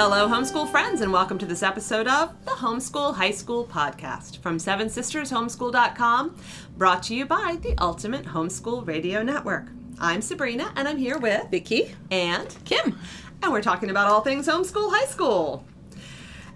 Hello, homeschool friends, and welcome to this episode of the Homeschool High School Podcast from Seven Sisters Homeschool.com, brought to you by the Ultimate Homeschool Radio Network. I'm Sabrina, and I'm here with Vicki and Kym. and we're talking about all things homeschool high school.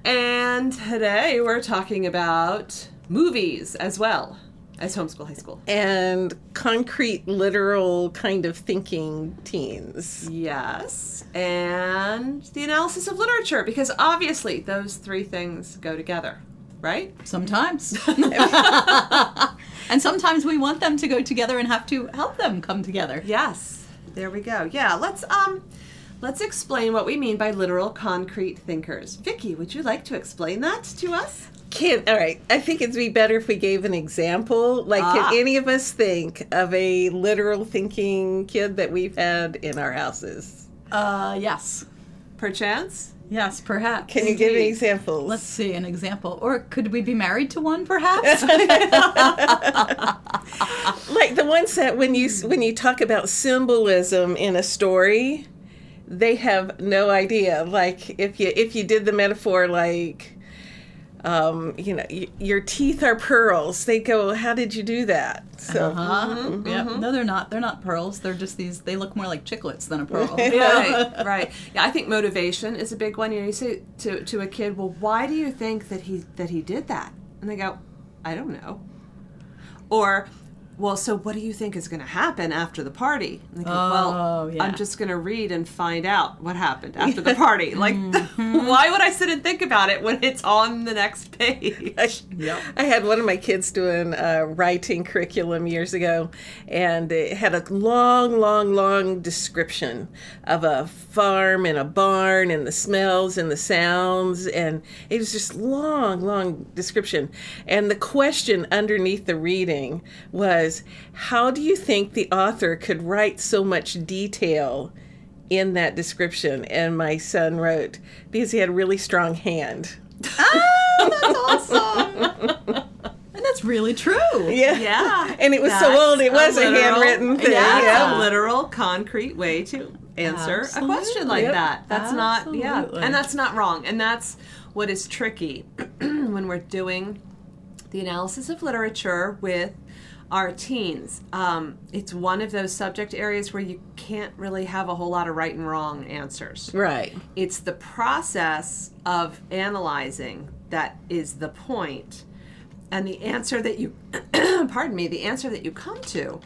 And today we're talking about movies as well as homeschool high school. and concrete, literal kind of thinking teens. Yes, and the analysis of literature, because obviously those three things go together, right? Sometimes. and sometimes we want them to go together and have to help them come together. Yes. There we go. Yeah, let's um let's explain what we mean by literal concrete thinkers. Vicki, would you like to explain that to us? Can all right. I think it'd be better if we gave an example. Like, Ah. can any of us think of a literal thinking kid that we've had in our houses? Uh, yes. Perchance? Yes, perhaps. Can you give Indeed. examples? Let's see an example. Or could we be married to one, perhaps? like the ones that when you when you talk about symbolism in a story, they have no idea. Like if you if you did the metaphor like. Um, you know, y- your teeth are pearls. They go, how did you do that? So, Uh, yep. No, they're not. They're not pearls. They're just these. They look more like chiclets than a pearl. Right, right. Yeah, I think motivation is a big one. You know, you say to to a kid, "Well, why do you think that he that he did that?" And they go, "I don't know." Or, "Well, so what do you think is going to happen after the party?" And they go, "Well, Oh, yeah. I'm just going to read and find out what happened after the party." Like, mm-hmm. why would I sit and think about it when it's on the next page? Yep. I had one of my kids doing a writing curriculum years ago, and it had a long, long, long description of a farm and a barn and the smells and the sounds, and it was just long, long description. And the question underneath the reading was, "How do you think the author could write so much detail?" In that description, and my son wrote because he had a really strong hand. Oh, that's awesome. and that's really true. Yeah. Yeah, And it was so old, it was a literal- handwritten thing, Yeah, yeah. a literal, concrete way to answer a question like Yep. that. That's not, yeah, and that's not wrong. And that's what is tricky when we're doing the analysis of literature with our teens. Um, it's one of those subject areas where you can't really have a whole lot of right and wrong answers Right. it's the process of analyzing that is the point and the answer that you pardon me the answer that you come to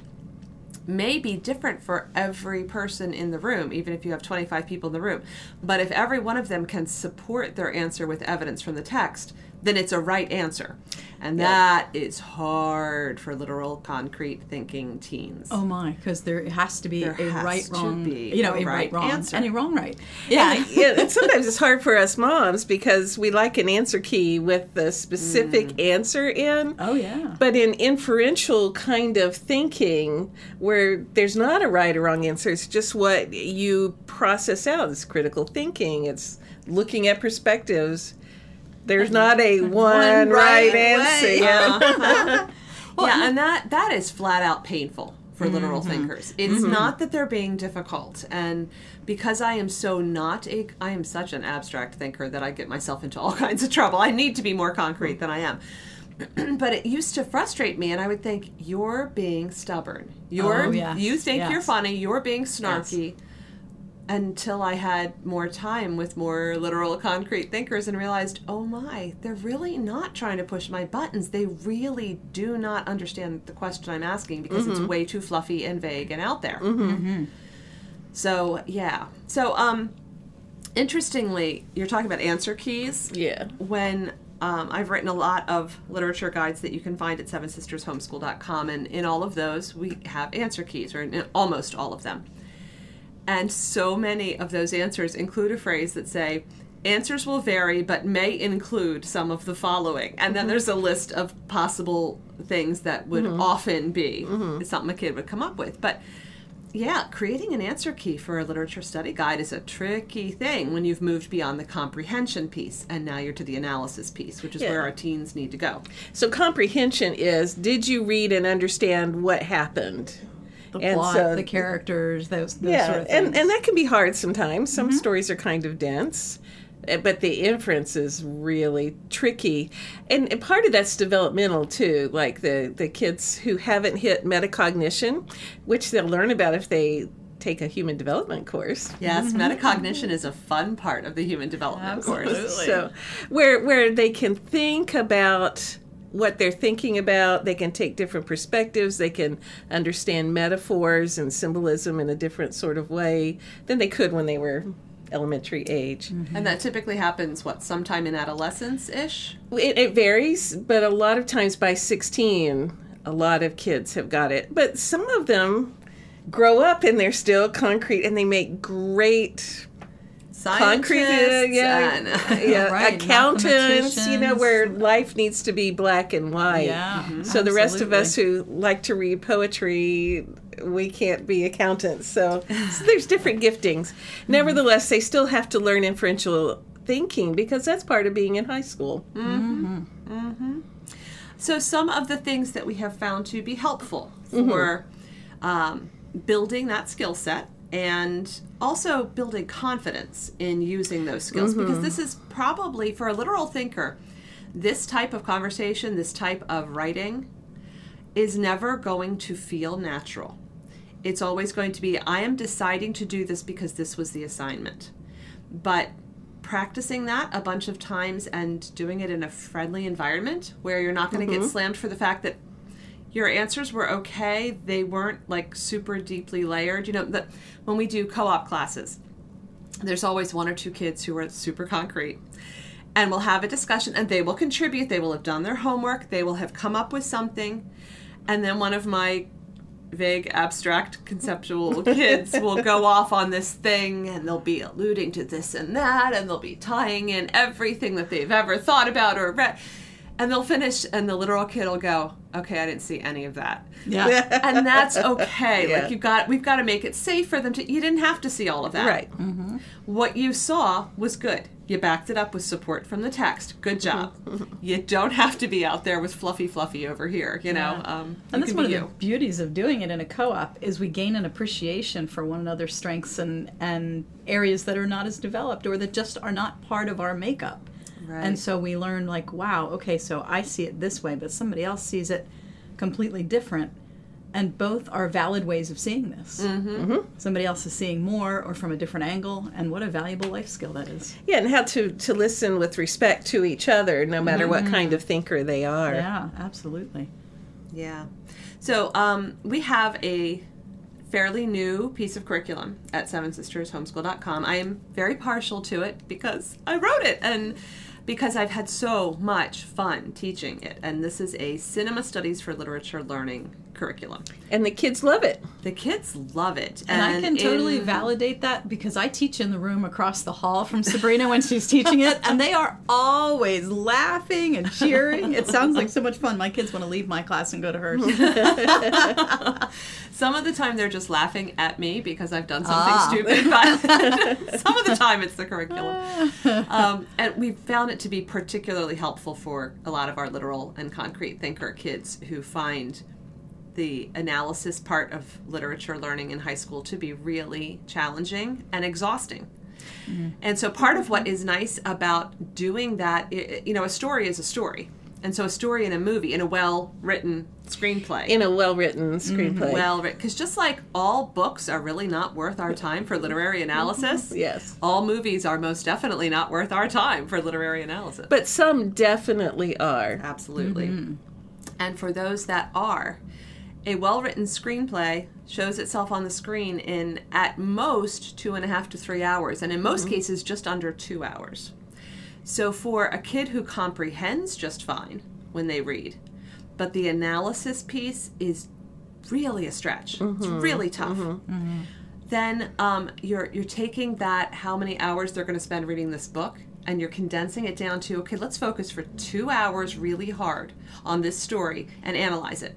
may be different for every person in the room even if you have 25 people in the room but if every one of them can support their answer with evidence from the text then it's a right answer and that is hard for literal concrete thinking teens Oh my, because there has to be There a has right to wrong, be you know, a a right right wrong answer. and a wrong right. Yeah. yeah, and sometimes it's hard for us moms because we like an answer key with the specific Mm. answer in. Oh yeah. But in inferential kind of thinking, where there's not a right or wrong answer, it's just what you process out. It's critical thinking, it's looking at perspectives. There's not a one, right, right answer. way. Yeah. yeah, and that that is flat out painful for literal Mm-hmm. thinkers. It's not that they're being difficult, and because I am so not a, I am such an abstract thinker that I get myself into all kinds of trouble. I need to be more concrete than I am. but it used to frustrate me, and I would think you're being stubborn. You're Oh, yes, you think you're funny. You're being snarky. Until I had more time with more literal concrete thinkers and realized, oh my, they're really not trying to push my buttons. They really do not understand the question I'm asking because it's way too fluffy and vague and out there. So, yeah. So, um, interestingly, you're talking about answer keys yeah. when um, I've written a lot of literature guides that you can find at sevensistershomeschool.com, and in all of those, we have answer keys, or in almost all of them. And so many of those answers include a phrase that say, answers will vary but may include some of the following. And then mm-hmm. there's a list of possible things that would mm-hmm. often be mm-hmm. something a kid would come up with. But yeah, creating an answer key for a literature study guide is a tricky thing when you've moved beyond the comprehension piece and now you're to the analysis piece, which is Yeah. where our teens need to go. So comprehension is did you read and understand what happened? The And plot, so- the characters, those, those yeah, sort of things. and and that can be hard sometimes. Some stories are kind of dense. Uh, But the inference is really tricky, and, and part of that's developmental too. Like the the kids who haven't hit metacognition, which they'll learn about if they take a human development course. Yes, metacognition is a fun part of the human development course. So, where where they can think about what they're thinking about, they can take different perspectives, they can understand metaphors and symbolism in a different sort of way than they could when they were elementary age. Mm-hmm. And that typically happens, what, sometime in adolescence ish? It, it varies, but a lot of times by 16, a lot of kids have got it. But some of them grow up and they're still concrete and they make great concrete uh, yeah, and- yeah Right, accountants you know where life needs to be black and white. Yeah, so the rest of us who like to read poetry we can't be accountants. So, so there's different giftings. Nevertheless they still have to learn inferential thinking because that's part of being in high school. Mm-hmm. So, some of the things that we have found to be helpful for um, building that skill set and also building confidence in using those skills, mm-hmm. because this is probably for a literal thinker, this type of conversation, this type of writing is never going to feel natural. It's always going to be, I am deciding to do this because this was the assignment. But practicing that a bunch of times and doing it in a friendly environment where you're not going to get mm-hmm. slammed for the fact that your answers were okay, they weren't like super deeply layered. You know, that when we do co op classes, there's always one or two kids who are super concrete and we'll have a discussion and they will contribute. They will have done their homework. They will have come up with something. And then one of my vague abstract conceptual kids will go off on this thing and they'll be alluding to this and that and they'll be tying in everything that they've ever thought about or read and they'll finish and the literal kid will go okay i didn't see any of that Yeah. and that's okay Yeah. like you've got we've got to make it safe for them to you didn't have to see all of that right what you saw was good. You backed it up with support from the text. Good job. you don't have to be out there with fluffy, fluffy over here. You know, Yeah. um, you And that's one be of the beauties of doing it in a co-op is we gain an appreciation for one another's strengths and and areas that are not as developed or that just are not part of our makeup. Right. And so we learn like, wow, okay, so I see it this way, but somebody else sees it completely different. And both are valid ways of seeing this. Mm-hmm. Somebody else is seeing more or from a different angle, and what a valuable life skill that is. yeah and how to to listen with respect to each other no matter what kind of thinker they are Yeah, absolutely. Yeah. So um, we have a fairly new piece of curriculum at Seven Sisters Homeschool.com. I am very partial to it because I wrote it and because I've had so much fun teaching it. And this is a Cinema Studies for Literature Learning curriculum. and the kids love it The kids love it. And, I can totally in- validate that because I teach in the room across the hall from Sabrina when she's teaching it, and they are always laughing and cheering. It sounds like so much fun. My kids want to leave my class and go to hers. Some of the time they're just laughing at me because I've done something Ah. stupid, but some of the time it's the curriculum. Um, and we found it to be particularly helpful for a lot of our literal and concrete thinker kids who find the analysis part of literature learning in high school to be really challenging and exhausting. Mm-hmm. And so part of what is nice about doing that, you know, a story is a story. And so a story in a movie, in a well written screenplay. In a well-written mm-hmm. screenplay. Well written because just like all books are really not worth our time for literary mm-hmm. analysis yes. all movies are most definitely not worth our time for literary analysis. But some definitely are. Absolutely. And for those that are a well-written screenplay shows itself on the screen in at most two and a half to three hours and in most mm-hmm. cases just under two hours. So for a kid who comprehends just fine when they read but the analysis piece is really a stretch. It's mm-hmm. really tough. Mm-hmm. Then um, you're you're taking that how many hours they're going to spend reading this book and you're condensing it down to okay let's focus for two hours really hard on this story and analyze it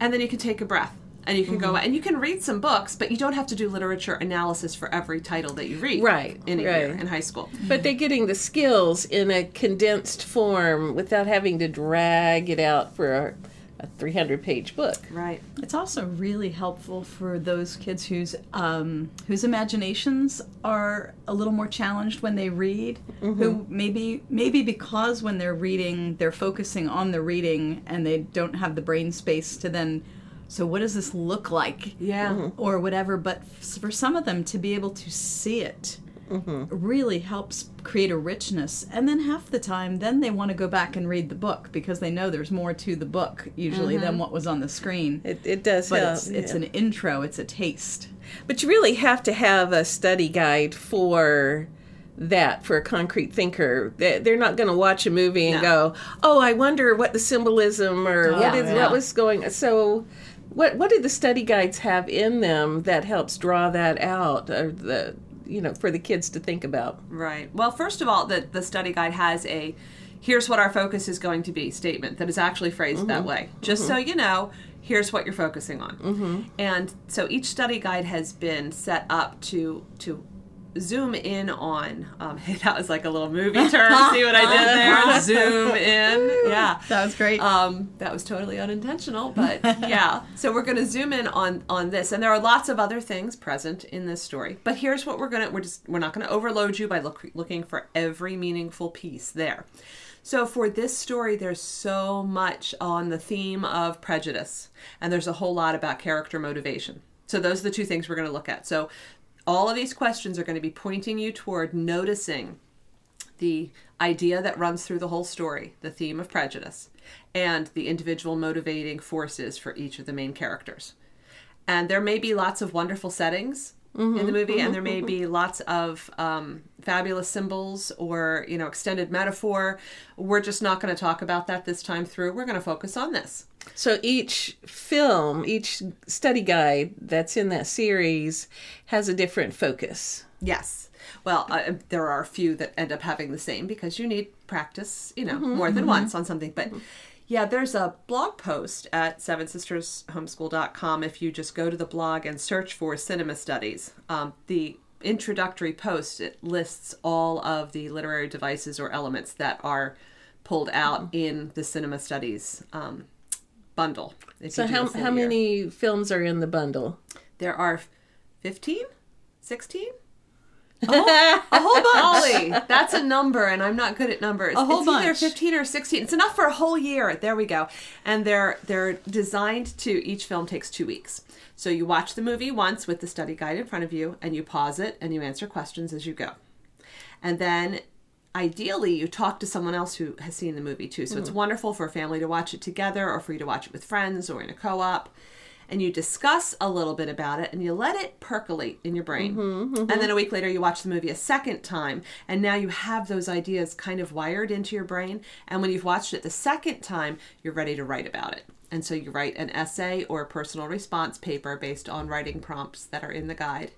and then you can take a breath and you can go mm-hmm. and you can read some books but you don't have to do literature analysis for every title that you read Right, in a year right. in high school But they're getting the skills in a condensed form without having to drag it out for a, a 300 page book. Right. It's also really helpful for those kids whose um, whose imaginations are a little more challenged when they read. Who maybe maybe because when they're reading, they're focusing on the reading and they don't have the brain space to then. So what does this look like? Yeah. Or whatever. But f- for some of them to be able to see it really helps create a richness. And then half the time, then they want to go back and read the book because they know there's more to the book usually than mm-hmm. what was on the screen. It, it does But help. it's, it's yeah. an intro, it's a taste. But you really have to have a study guide for that for a concrete thinker. They- They're not going to watch a movie and No. go, "Oh, I wonder what the symbolism or oh, what Yeah, is yeah. what was going." So, what what do the study guides have in them that helps draw that out, or the you know for the kids to think about? Right. Well, first of all, the, the study guide has a here's what our focus is going to be statement that is actually phrased that mm-hmm. way. Just mm-hmm. so you know, here's what you're focusing on. Mm-hmm. And so each study guide has been set up to to zoom in on um, that was like a little movie term see what i did there zoom in yeah That was great. um, that was totally unintentional, but yeah. So we're going to zoom in on on this, and there are lots of other things present in this story. But here's what we're gonna we're just we're not going to overload you by look, looking for every meaningful piece there. So for this story, there's so much on the theme of prejudice, and there's a whole lot about character motivation. So those are the two things we're going to look at. So all of these questions are going to be pointing you toward noticing the idea that runs through the whole story, the theme of prejudice, and the individual motivating forces for each of the main characters. And there may be lots of wonderful settings Mm-hmm, in the movie, and mm-hmm, there may mm-hmm. be lots of um, fabulous symbols or you know extended metaphor. We're just not going to talk about that this time through. We're going to focus on this. So each film, each study guide that's in that series has a different focus. Yes. Well, uh, there are a few that end up having the same because you need practice, you know, more than once on something. But yeah, there's a blog post at sevensistershomeschool.com. If you just go to the blog and search for cinema studies, um, the introductory post it lists all of the literary devices or elements that are pulled out in the cinema studies um, bundle. So how how year. many films are in the bundle? There are 15, 16. A whole bunch. Ollie, that's a number, and I'm not good at numbers. A whole it's either bunch. 15 or 16. It's enough for a whole year. There we go. And they're they're designed to each film takes two weeks. So you watch the movie once with the study guide in front of you, and you pause it and you answer questions as you go. And then ideally you talk to someone else who has seen the movie too. So it's mm-hmm. wonderful for a family to watch it together or for you to watch it with friends or in a co-op. And you discuss a little bit about it and you let it percolate in your brain. Mm-hmm, mm-hmm. And then a week later you watch the movie a second time and now you have those ideas kind of wired into your brain. And when you've watched it the second time, you're ready to write about it. And so you write an essay or a personal response paper based on writing prompts that are in the guide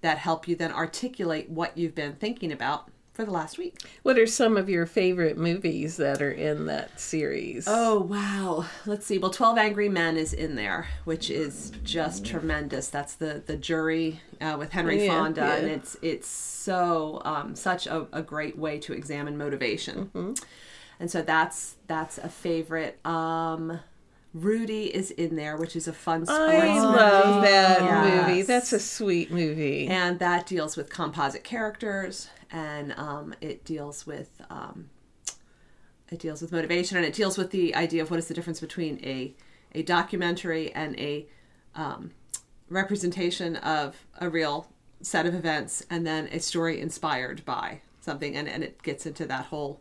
that help you then articulate what you've been thinking about for the last week. What are some of your favorite movies that are in that series? Oh, wow. Let's see. Well, 12 Angry Men is in there, which is just tremendous. That's the the jury uh, with Henry Yeah, Fonda yeah. and it's it's so um, such a, a great way to examine motivation. Mm-hmm. And so that's that's a favorite um Rudy is in there, which is a fun sports I movie. love that Yes. movie. That's a sweet movie. and that deals with composite characters and um, it deals with um, it deals with motivation and it deals with the idea of what is the difference between a a documentary and a um, representation of a real set of events and then a story inspired by something and, and it gets into that whole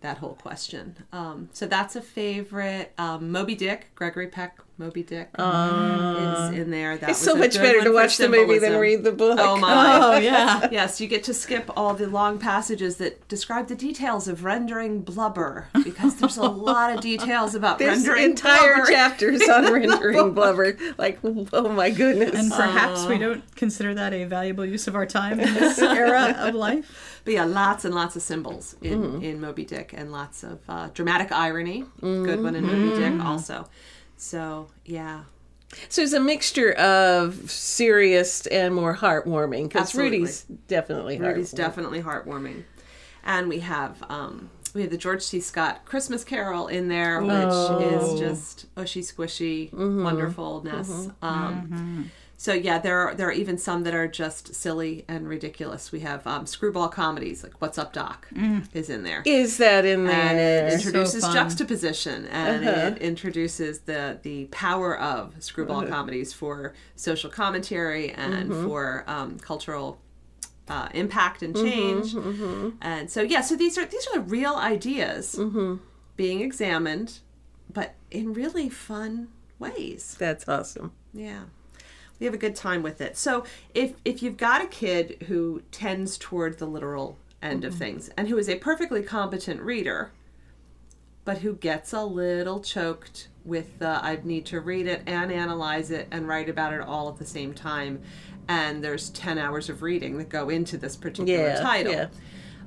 that whole question. Um, so that's a favorite. Um, moby dick gregory peck moby dick is in there that it's was so much better to for watch the movie than read the book. Oh my! Oh, yeah. yes, you get to skip all the long passages that describe the details of rendering blubber because there's a lot of details about There's rendering entire blubber. chapters on rendering blubber. Like, oh my goodness. And perhaps we don't consider that a valuable use of our time in this era of life. But yeah, lots and lots of symbols in Mm-hmm. in Moby Dick and lots of uh, dramatic irony. Good one in Moby Mm-hmm. Dick also. So yeah, So it's a mixture of serious and more heartwarming because Rudy's definitely Rudy's heartwarming. definitely heartwarming. And we have um, we have the George C. Scott Christmas Carol in there, which Oh. is just ushy squishy wonderfulness. Um, So yeah, there are there are even some that are just silly and ridiculous. We have um, screwball comedies like "What's Up, Doc" is in there. Is that in and there? it introduces fun. juxtaposition and Uh-huh. it introduces the the power of screwball comedies for social commentary and Mm-hmm. for um, cultural uh, impact and Mm-hmm, change and so yeah so these are these are the real ideas Mm-hmm. being examined but in really fun ways That's awesome. yeah. We have a good time with it. So if if you've got a kid who tends toward the literal end of things and who is a perfectly competent reader, but who gets a little choked with the I need to read it and analyze it and write about it all at the same time, and there's ten hours of reading that go into this particular Yeah, title. yeah.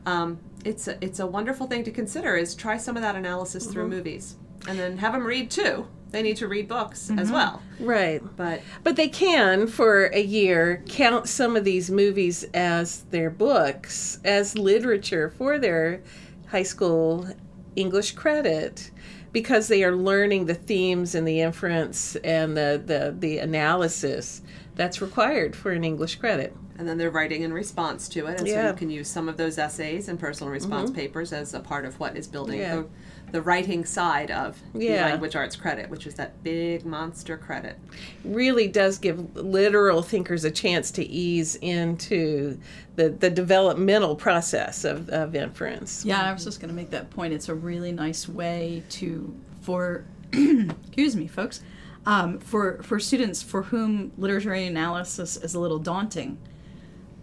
Um, it's a, it's a wonderful thing to consider. Is try some of that analysis through movies, and then have them read too. They need to read books as well. Right. But But they can, for a year, count some of these movies as their books, as literature for their high school English credit, because they are learning the themes and the inference and the, the, the analysis that's required for an English credit. and then they're writing in response to it, and so you can use some of those essays and personal response mm-hmm. papers as a part of what is building Yeah. the, the writing side of the language arts credit, which is that big monster credit. Really does give literal thinkers a chance to ease into the, the developmental process of, of inference. Yeah, I was just going to make that point. It's a really nice way to for excuse me, folks, um, for for students for whom literary analysis is a little daunting,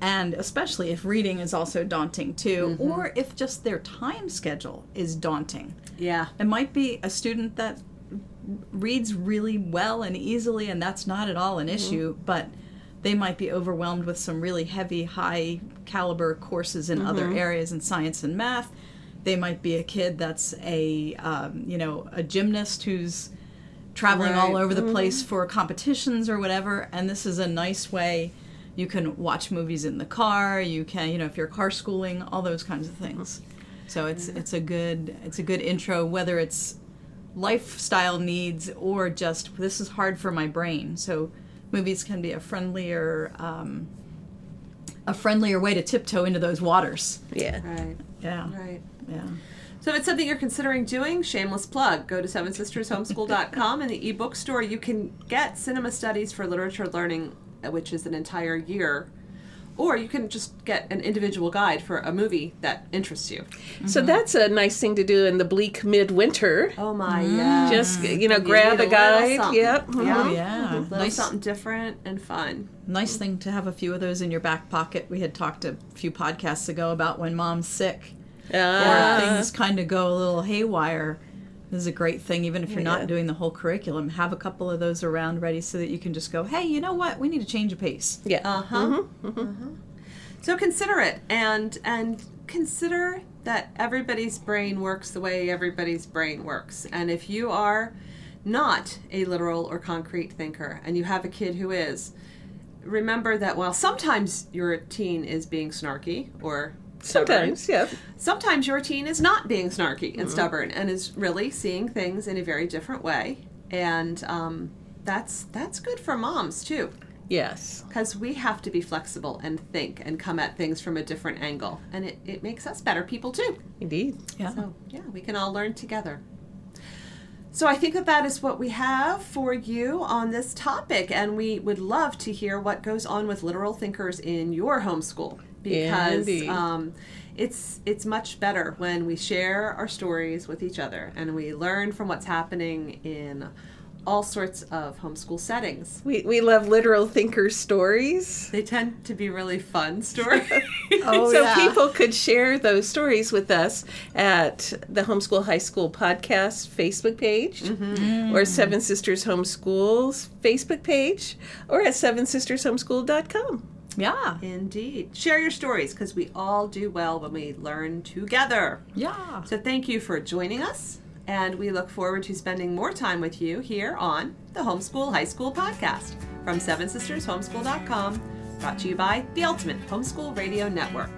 and especially if reading is also daunting too, mm-hmm. or if just their time schedule is daunting. Yeah. It might be a student that reads really well and easily, and that's not at all an mm-hmm. issue, but they might be overwhelmed with some really heavy, high caliber courses in other mm-hmm. areas in science and math. They might be a kid that's a, um, you know, a gymnast who's traveling all over the place for competitions or whatever, and this is a nice way. You can watch movies in the car. You can, you know, if you're car schooling, all those kinds of things. So it's it's a good it's a good intro, whether it's lifestyle needs or just this is hard for my brain. So movies can be a friendlier um, a friendlier way to tiptoe into those waters. Yeah. Right. Yeah, Right. yeah. So if it's something you're considering doing, shameless plug, go to seven sisters homeschool.com. In the ebook store, you can get Cinema Studies for Literature Learning, which is an entire year. Or you can just get an individual guide for a movie that interests you. So mm-hmm. that's a nice thing to do in the bleak midwinter. Oh my, mm. yeah. Just you know, You grab need a little guide. something. Yep. Yeah. Mm-hmm. Oh, yeah. Little Nice. something different and fun. Nice thing to have a few of those in your back pocket. We had talked a few podcasts ago about when mom's sick ah. or Ah, things kind of go a little haywire. This is a great thing, even if you're Yeah. not doing the whole curriculum. Have a couple of those around ready so that you can just go, hey, you know what? We need to change a pace. yeah. Uh huh. So consider it, and and consider that everybody's brain works the way everybody's brain works. And if you are not a literal or concrete thinker, and you have a kid who is, remember that while sometimes your teen is being snarky or stubborn, Sometimes, yeah. sometimes your teen is not being snarky and stubborn and is really seeing things in a very different way. And um, that's that's good for moms too Yes. because we have to be flexible and think and come at things from a different angle and it, it makes us better people too Indeed. Yeah. so yeah we can all learn together so i think that that is what we have for you on this topic and we would love to hear what goes on with literal thinkers in your homeschool because um, it's it's much better when we share our stories with each other and we learn from what's happening in all sorts of homeschool settings We, we love literal thinker stories. They tend to be really fun stories. Oh, so yeah. people could share those stories with us at the Homeschool High School Podcast Facebook page, or Seven Sisters Homeschools Facebook page, or at sevensistershomeschool.com. Yeah. Indeed. Share your stories because we all do well when we learn together. Yeah. So thank you for joining us, and we look forward to spending more time with you here on the Homeschool High School Podcast from SevenSistersHomeschool.com, brought to you by the Ultimate Homeschool Radio Network.